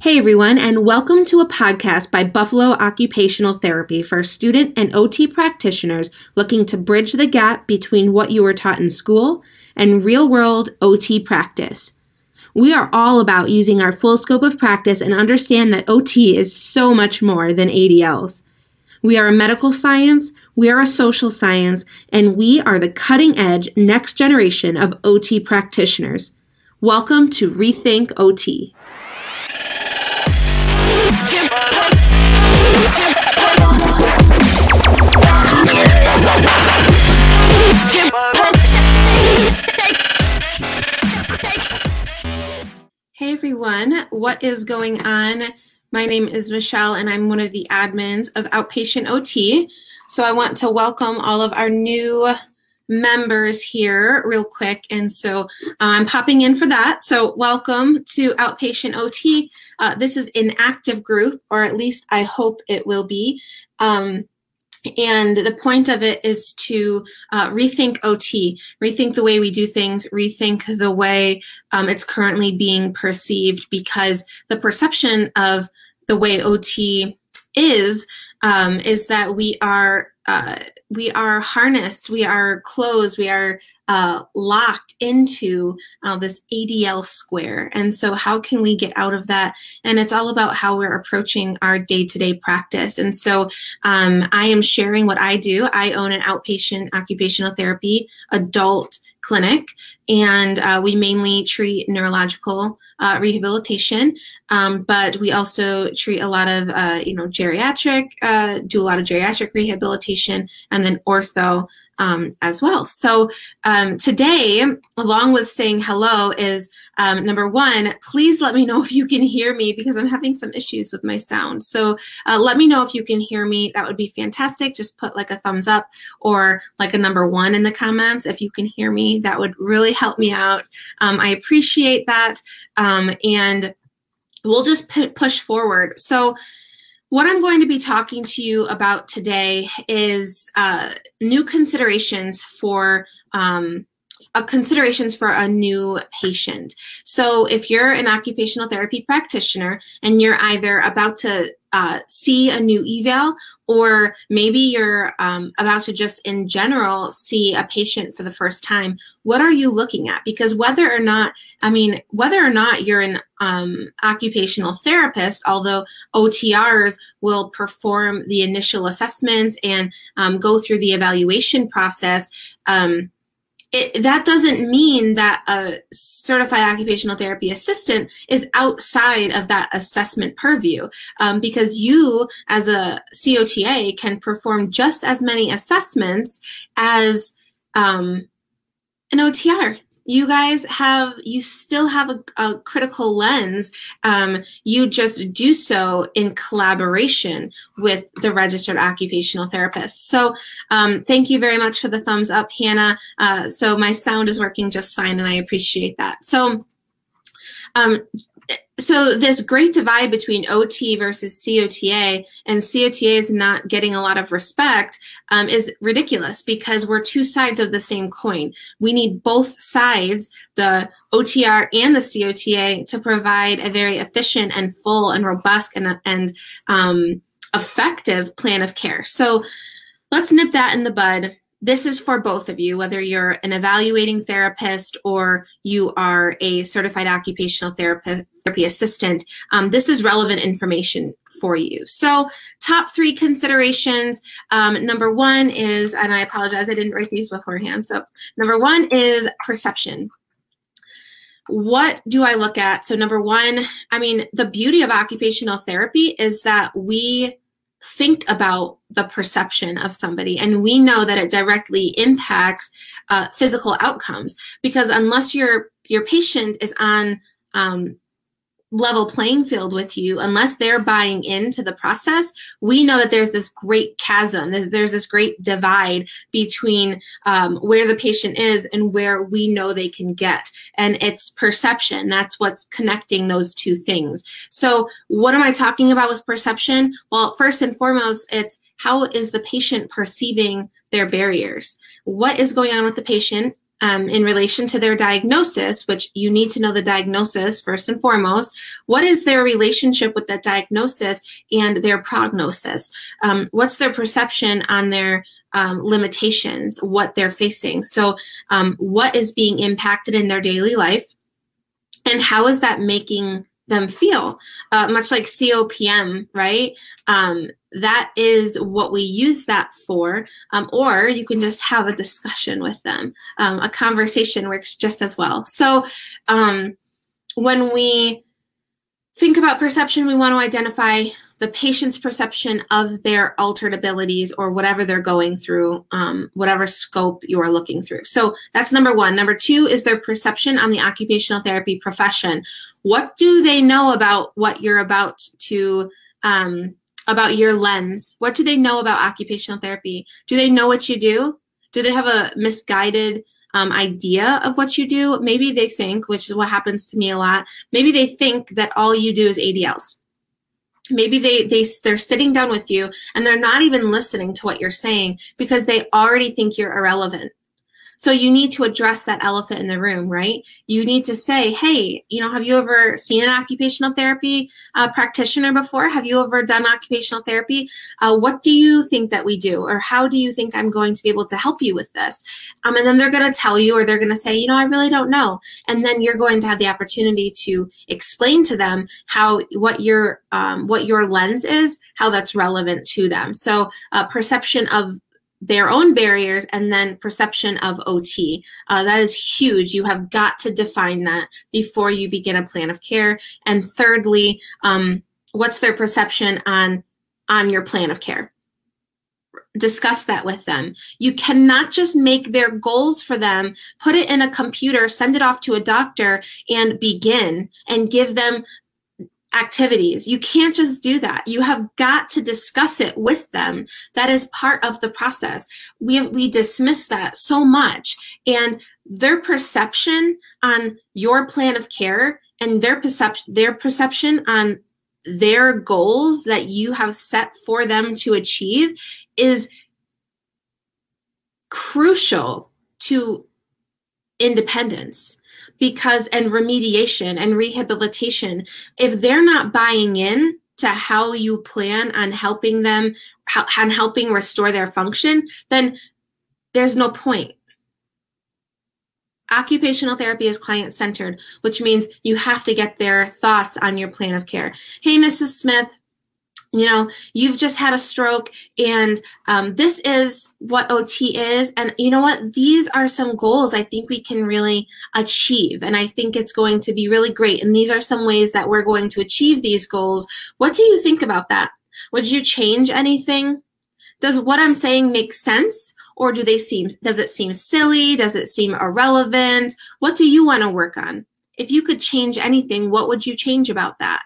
Hey everyone, and welcome to a podcast by Buffalo Occupational Therapy for student and OT practitioners looking to bridge the gap between what you were taught in school and real world OT practice. We are all about using our full scope of practice and understand that OT is so much more than ADLs. We are a medical science, we are a social science, and we are the cutting edge next generation of OT practitioners. Welcome to Rethink OT. What is going on? My name is Michelle and I'm one of the admins of Outpatient OT. So I want to welcome all of our new members here real quick. And so uh, I'm popping in for that. So welcome to Outpatient OT. Uh, this is an active group, or at least I hope it will be. Um, and the point of it is to uh, rethink OT, rethink the way we do things, rethink the way um, it's currently being perceived, because the perception of the way OT is um, is that we are uh, we are harnessed, we are closed, we are uh, locked into uh, this ADL square. And so, how can we get out of that? And it's all about how we're approaching our day to day practice. And so, um, I am sharing what I do. I own an outpatient occupational therapy adult clinic, and uh, we mainly treat neurological uh, rehabilitation, um, but we also treat a lot of, uh, you know, geriatric, uh, do a lot of geriatric rehabilitation, and then ortho um, as well. So um, today, along with saying hello, is um, number one, please let me know if you can hear me because I'm having some issues with my sound. So uh, let me know if you can hear me. That would be fantastic. Just put like a thumbs up or like a number one in the comments if you can hear me. That would really help me out. Um, I appreciate that. Um, and we'll just p- push forward. So what I'm going to be talking to you about today is uh, new considerations for um, uh, considerations for a new patient. So if you're an occupational therapy practitioner and you're either about to uh, see a new eval, or maybe you're um, about to just in general see a patient for the first time, what are you looking at? Because whether or not, I mean, whether or not you're an um, occupational therapist, although OTRs will perform the initial assessments and um, go through the evaluation process. Um, it, that doesn't mean that a certified occupational therapy assistant is outside of that assessment purview um, because you as a cota can perform just as many assessments as um, an otr you guys have you still have a, a critical lens um, you just do so in collaboration with the registered occupational therapist. So um, thank you very much for the thumbs up hannah. Uh, so my sound is working just fine and i appreciate that. So um, so this great divide between OT versus COTA, and COTA is not getting a lot of respect, um, is ridiculous because we're two sides of the same coin. We need both sides, the OTR and the COTA, to provide a very efficient and full and robust and, and um, effective plan of care. So let's nip that in the bud this is for both of you, whether you're an evaluating therapist or you are a certified occupational therapist, therapy assistant. Um, this is relevant information for you. So, top three considerations. Um, number one is, and I apologize, I didn't write these beforehand. So, number one is perception. What do I look at? So, number one, I mean, the beauty of occupational therapy is that we think about the perception of somebody. And we know that it directly impacts uh, physical outcomes because unless your your patient is on um, level playing field with you unless they're buying into the process we know that there's this great chasm there's, there's this great divide between um, where the patient is and where we know they can get. And it's perception. That's what's connecting those two things. So what am i talking about with perception? Well first and foremost it's how is the patient perceiving their barriers? What is going on with the patient um, in relation to their diagnosis, which you need to know the diagnosis first and foremost. What is their relationship with that diagnosis and their prognosis? Um, what's their perception on their um, limitations, what they're facing? So, um, what is being impacted in their daily life? And how is that making them feel? Uh, much like COPM, right? Um, that is what we use that for. Um, or you can just have a discussion with them. Um, a conversation works just as well. So um, when we think about perception, we want to identify the patient's perception of their altered abilities or whatever they're going through, um, whatever scope you are looking through. So that's number one. Number two is their perception on the occupational therapy profession. What do they know about what you're about to um, about your lens? What do they know about occupational therapy? Do they know what you do? Do they have a misguided um, idea of what you do? Maybe they think, which is what happens to me a lot, maybe they think that all you do is ADLs. Maybe they, they, they're sitting down with you and they're not even listening to what you're saying because they already think you're irrelevant. So you need to address that elephant in the room, right? You need to say, hey, you know, have you ever seen an occupational therapy uh, practitioner before? Have you ever done occupational therapy? Uh, what do you think that we do? Or how do you think I'm going to be able to help you with this? Um, and then they're going to tell you, or they're going to say, you know, I really don't know. And then you're going to have the opportunity to explain to them how, what your, um, what your lens is, how that's relevant to them. So uh, perception of their own barriers and then perception of OT. Uh, that is huge. You have got to define that before you begin a plan of care. And thirdly, um, what's their perception on on your plan of care? Discuss that with them. You cannot just make their goals for them, put it in a computer, send it off to a doctor, and begin and give them activities. You can't just do that. You have got to discuss it with them. That is part of the process. We we dismiss that so much and their perception on your plan of care and their perception their perception on their goals that you have set for them to achieve is crucial to independence because and remediation and rehabilitation if they're not buying in to how you plan on helping them on helping restore their function then there's no point. Occupational therapy is client centered which means you have to get their thoughts on your plan of care. Hey mrs smith you know you've just had a stroke and um, this is what ot is. And you know what? These are some goals i think we can really achieve. And i think it's going to be really great. And these are some ways that we're going to achieve these goals. What do you think about that? Would you change anything? Does what i'm saying make sense? Or do they seem does it seem silly? Does it seem irrelevant? What do you want to work on? If you could change anything what would you change about that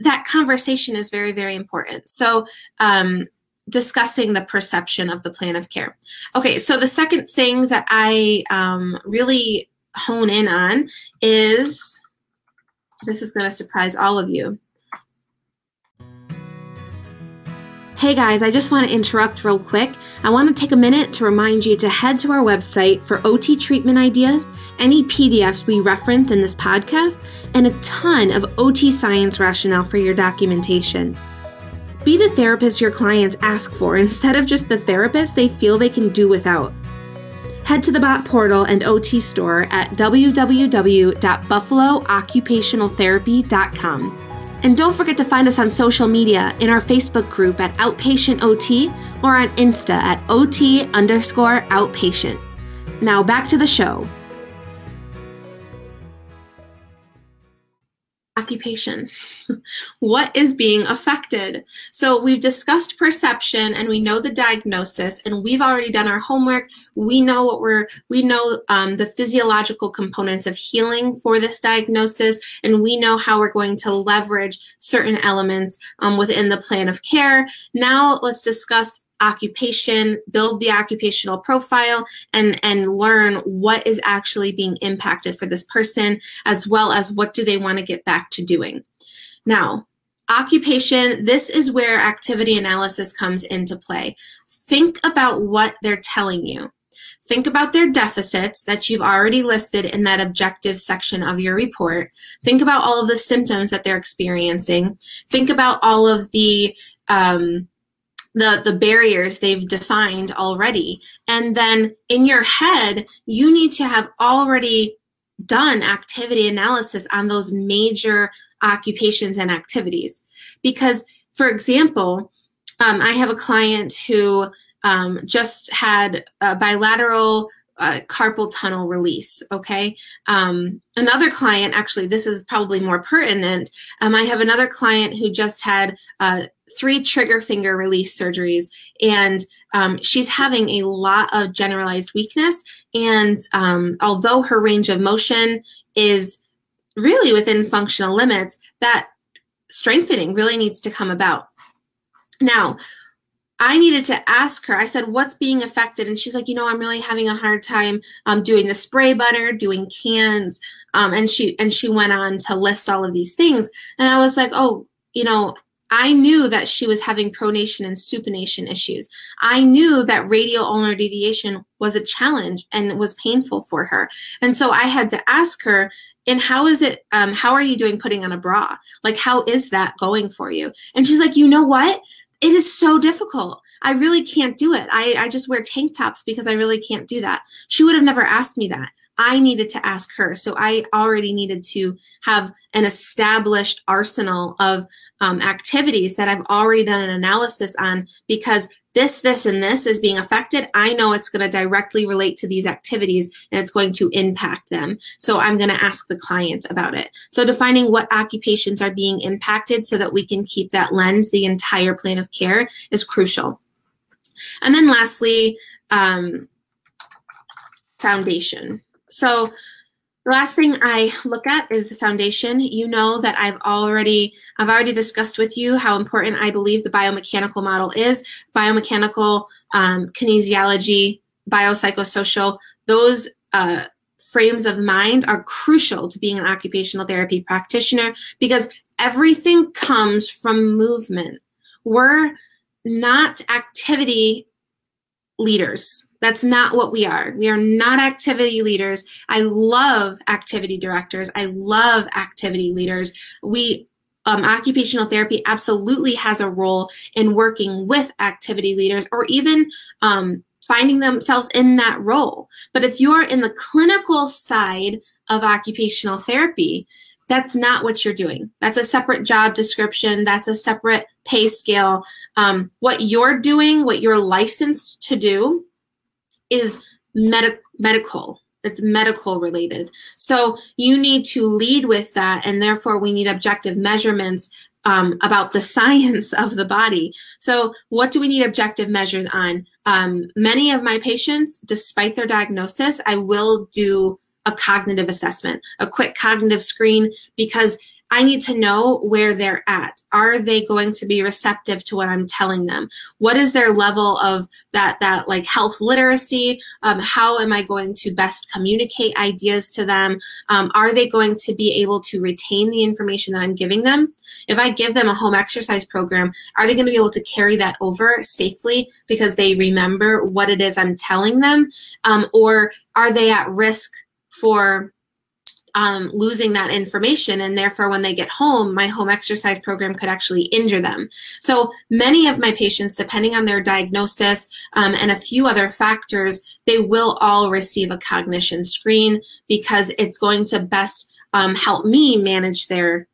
that conversation is very, very important. So, um, discussing the perception of the plan of care. Okay, so the second thing that I um, really hone in on is this is going to surprise all of you. Hey guys, I just want to interrupt real quick. I want to take a minute to remind you to head to our website for OT treatment ideas, any PDFs we reference in this podcast, and a ton of OT science rationale for your documentation. Be the therapist your clients ask for instead of just the therapist they feel they can do without. Head to the BOT portal and OT store at www.buffalooccupationaltherapy.com. And don't forget to find us on social media in our Facebook group at Outpatient OT or on Insta at OT underscore outpatient. Now back to the show. Occupation. what is being affected? So we've discussed perception and we know the diagnosis and we've already done our homework. We know what we're, we know um, the physiological components of healing for this diagnosis and we know how we're going to leverage certain elements um, within the plan of care. Now let's discuss occupation, build the occupational profile, and, and learn what is actually being impacted for this person, as well as what do they want to get back to doing. Now, occupation, this is where activity analysis comes into play. Think about what they're telling you. think about their deficits that you've already listed in that objective section of your report. Think about all of the symptoms that they're experiencing. Think about all of the um, the the barriers they've defined already and then in your head you need to have already done activity analysis on those major occupations and activities because for example um, i have a client who um, just had a bilateral uh, carpal tunnel release. Okay. Um, another client, actually, this is probably more pertinent. Um, I have another client who just had uh, three trigger finger release surgeries, and um, she's having a lot of generalized weakness. And um, although her range of motion is really within functional limits, that strengthening really needs to come about. Now, I needed to ask her, I said, what's being affected? And she's like, you know, I'm really having a hard time um, doing the spray butter, doing cans. Um, and she, and she went on to list all of these things. And I was like, oh, you know, I knew that she was having pronation and supination issues. I knew that radial ulnar deviation was a challenge and was painful for her. And so I had to ask her, and how is it, um, how are you doing putting on a bra? Like, how is that going for you? And she's like, you know what? it is so difficult. I really can't do it. I, I just wear tank tops because I really can't do that. She would have never asked me that. I needed to ask her. So I already needed to have an established arsenal of um, activities that I've already done an analysis on because this, this, and this is being affected, I know it's going to directly relate to these activities and it's going to impact them. So I'm going to ask the client about it. So defining what occupations are being impacted so that we can keep that lens, the entire plan of care is crucial. And then lastly, um, foundation. So the last thing I look at is the foundation. You know that I've already I've already discussed with you how important I believe the biomechanical model is. Biomechanical, um, kinesiology, biopsychosocial, those uh, frames of mind are crucial to being an occupational therapy practitioner because everything comes from movement. We're not activity leaders. That's not what we are. We are not activity leaders. I love activity directors. I love activity leaders. We um, occupational therapy absolutely has a role in working with activity leaders or even um, finding themselves in that role. But if you're in the clinical side of occupational therapy, that's not what you're doing. That's a separate job description. That's a separate pay scale. Um, what you're doing, what you're licensed to do, is med- medical. It's medical related. So you need to lead with that, and therefore we need objective measurements um, about the science of the body. So, what do we need objective measures on? Um, many of my patients, despite their diagnosis, I will do a cognitive assessment, a quick cognitive screen, because I need to know where they're at. Are they going to be receptive to what I'm telling them? What is their level of that, that like health literacy? Um, how am I going to best communicate ideas to them? Um, are they going to be able to retain the information that I'm giving them? If I give them a home exercise program, are they going to be able to carry that over safely because they remember what it is I'm telling them? Um, or are they at risk for um, losing that information. And therefore when they get home my home exercise program could actually injure them. So many of my patients depending on their diagnosis um, and a few other factors they will all receive a cognition screen because it's going to best um, help me manage their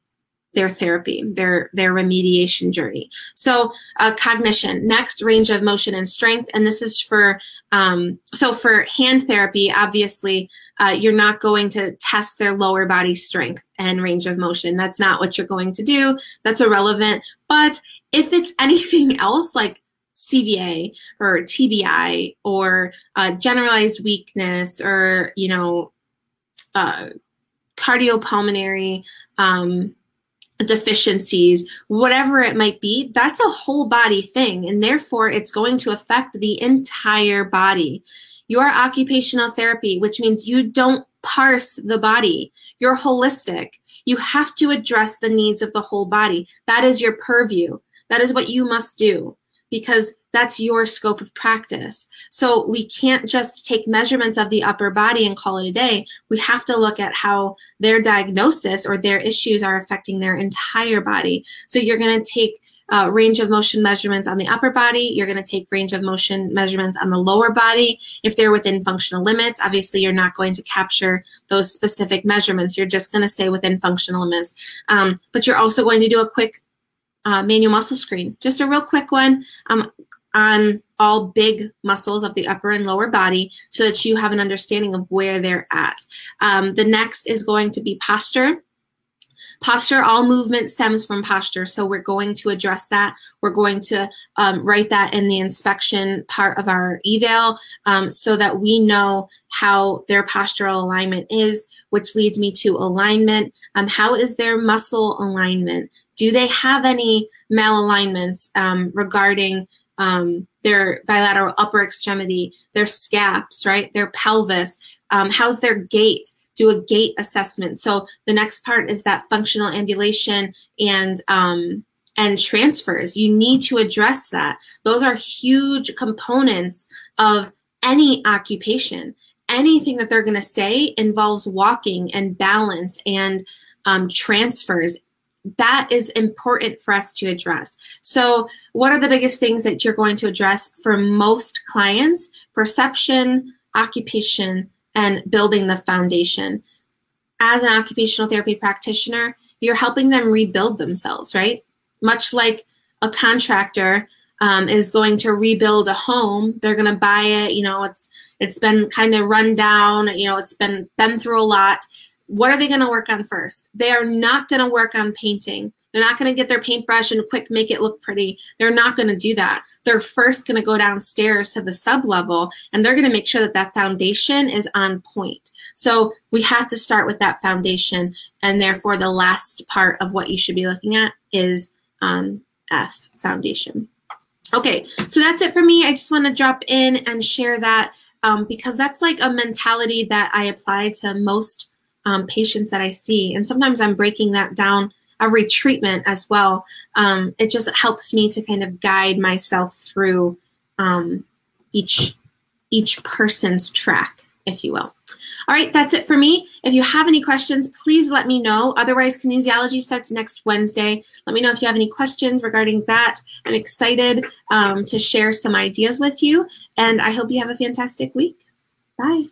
their therapy, their their remediation journey. So uh, cognition, next range of motion and strength, and this is for um, so for hand therapy. Obviously, uh, you're not going to test their lower body strength and range of motion. That's not what you're going to do. That's irrelevant. But if it's anything else, like CVA or TBI or uh, generalized weakness or you know uh, cardiopulmonary um, deficiencies, whatever it might be, that's a whole body thing. And therefore, it's going to affect the entire body. Your occupational therapy, which means you don't parse the body, you're holistic. You have to address the needs of the whole body. That is your purview. That is what you must do. Because that's your scope of practice. So we can't just take measurements of the upper body and call it a day. We have to look at how their diagnosis or their issues are affecting their entire body. So you're going to take uh, range of motion measurements on the upper body. You're going to take range of motion measurements on the lower body. If they're within functional limits, obviously you're not going to capture those specific measurements. You're just going to say within functional limits. Um, but you're also going to do a quick uh, manual muscle screen, just a real quick one um, on all big muscles of the upper and lower body so that you have an understanding of where they're at. Um, the next is going to be posture. Posture, all movement stems from posture. So we're going to address that. We're going to um, write that in the inspection part of our eval um, so that we know how their postural alignment is, which leads me to alignment. Um, how is their muscle alignment? Do they have any malalignments um, regarding um, their bilateral upper extremity, their scaps, right? Their pelvis. Um, how's their gait? Do a gait assessment. So the next part is that functional ambulation and um, and transfers. You need to address that. Those are huge components of any occupation. Anything that they're going to say involves walking and balance and um, transfers. That is important for us to address. So, what are the biggest things that you're going to address for most clients? Perception, occupation, and building the foundation. As an occupational therapy practitioner, you're helping them rebuild themselves, right? Much like a contractor um, is going to rebuild a home, they're going to buy it. You know, it's it's been kind of run down. You know, it's been been through a lot. What are they going to work on first? They are not going to work on painting. They're not going to get their paintbrush and quick make it look pretty. They're not going to do that. They're first going to go downstairs to the sub level and they're going to make sure that that foundation is on point. So we have to start with that foundation. And therefore, the last part of what you should be looking at is um, F, foundation. Okay, so that's it for me. I just want to drop in and share that um, because that's like a mentality that I apply to most um, patients that I see. And sometimes I'm breaking that down every treatment as well. Um, it just helps me to kind of guide myself through um, each each person's track, if you will. All right, that's it for me. If you have any questions, please let me know. Otherwise, kinesiology starts next Wednesday. Let me know if you have any questions regarding that. I'm excited um, to share some ideas with you, and I hope you have a fantastic week. Bye.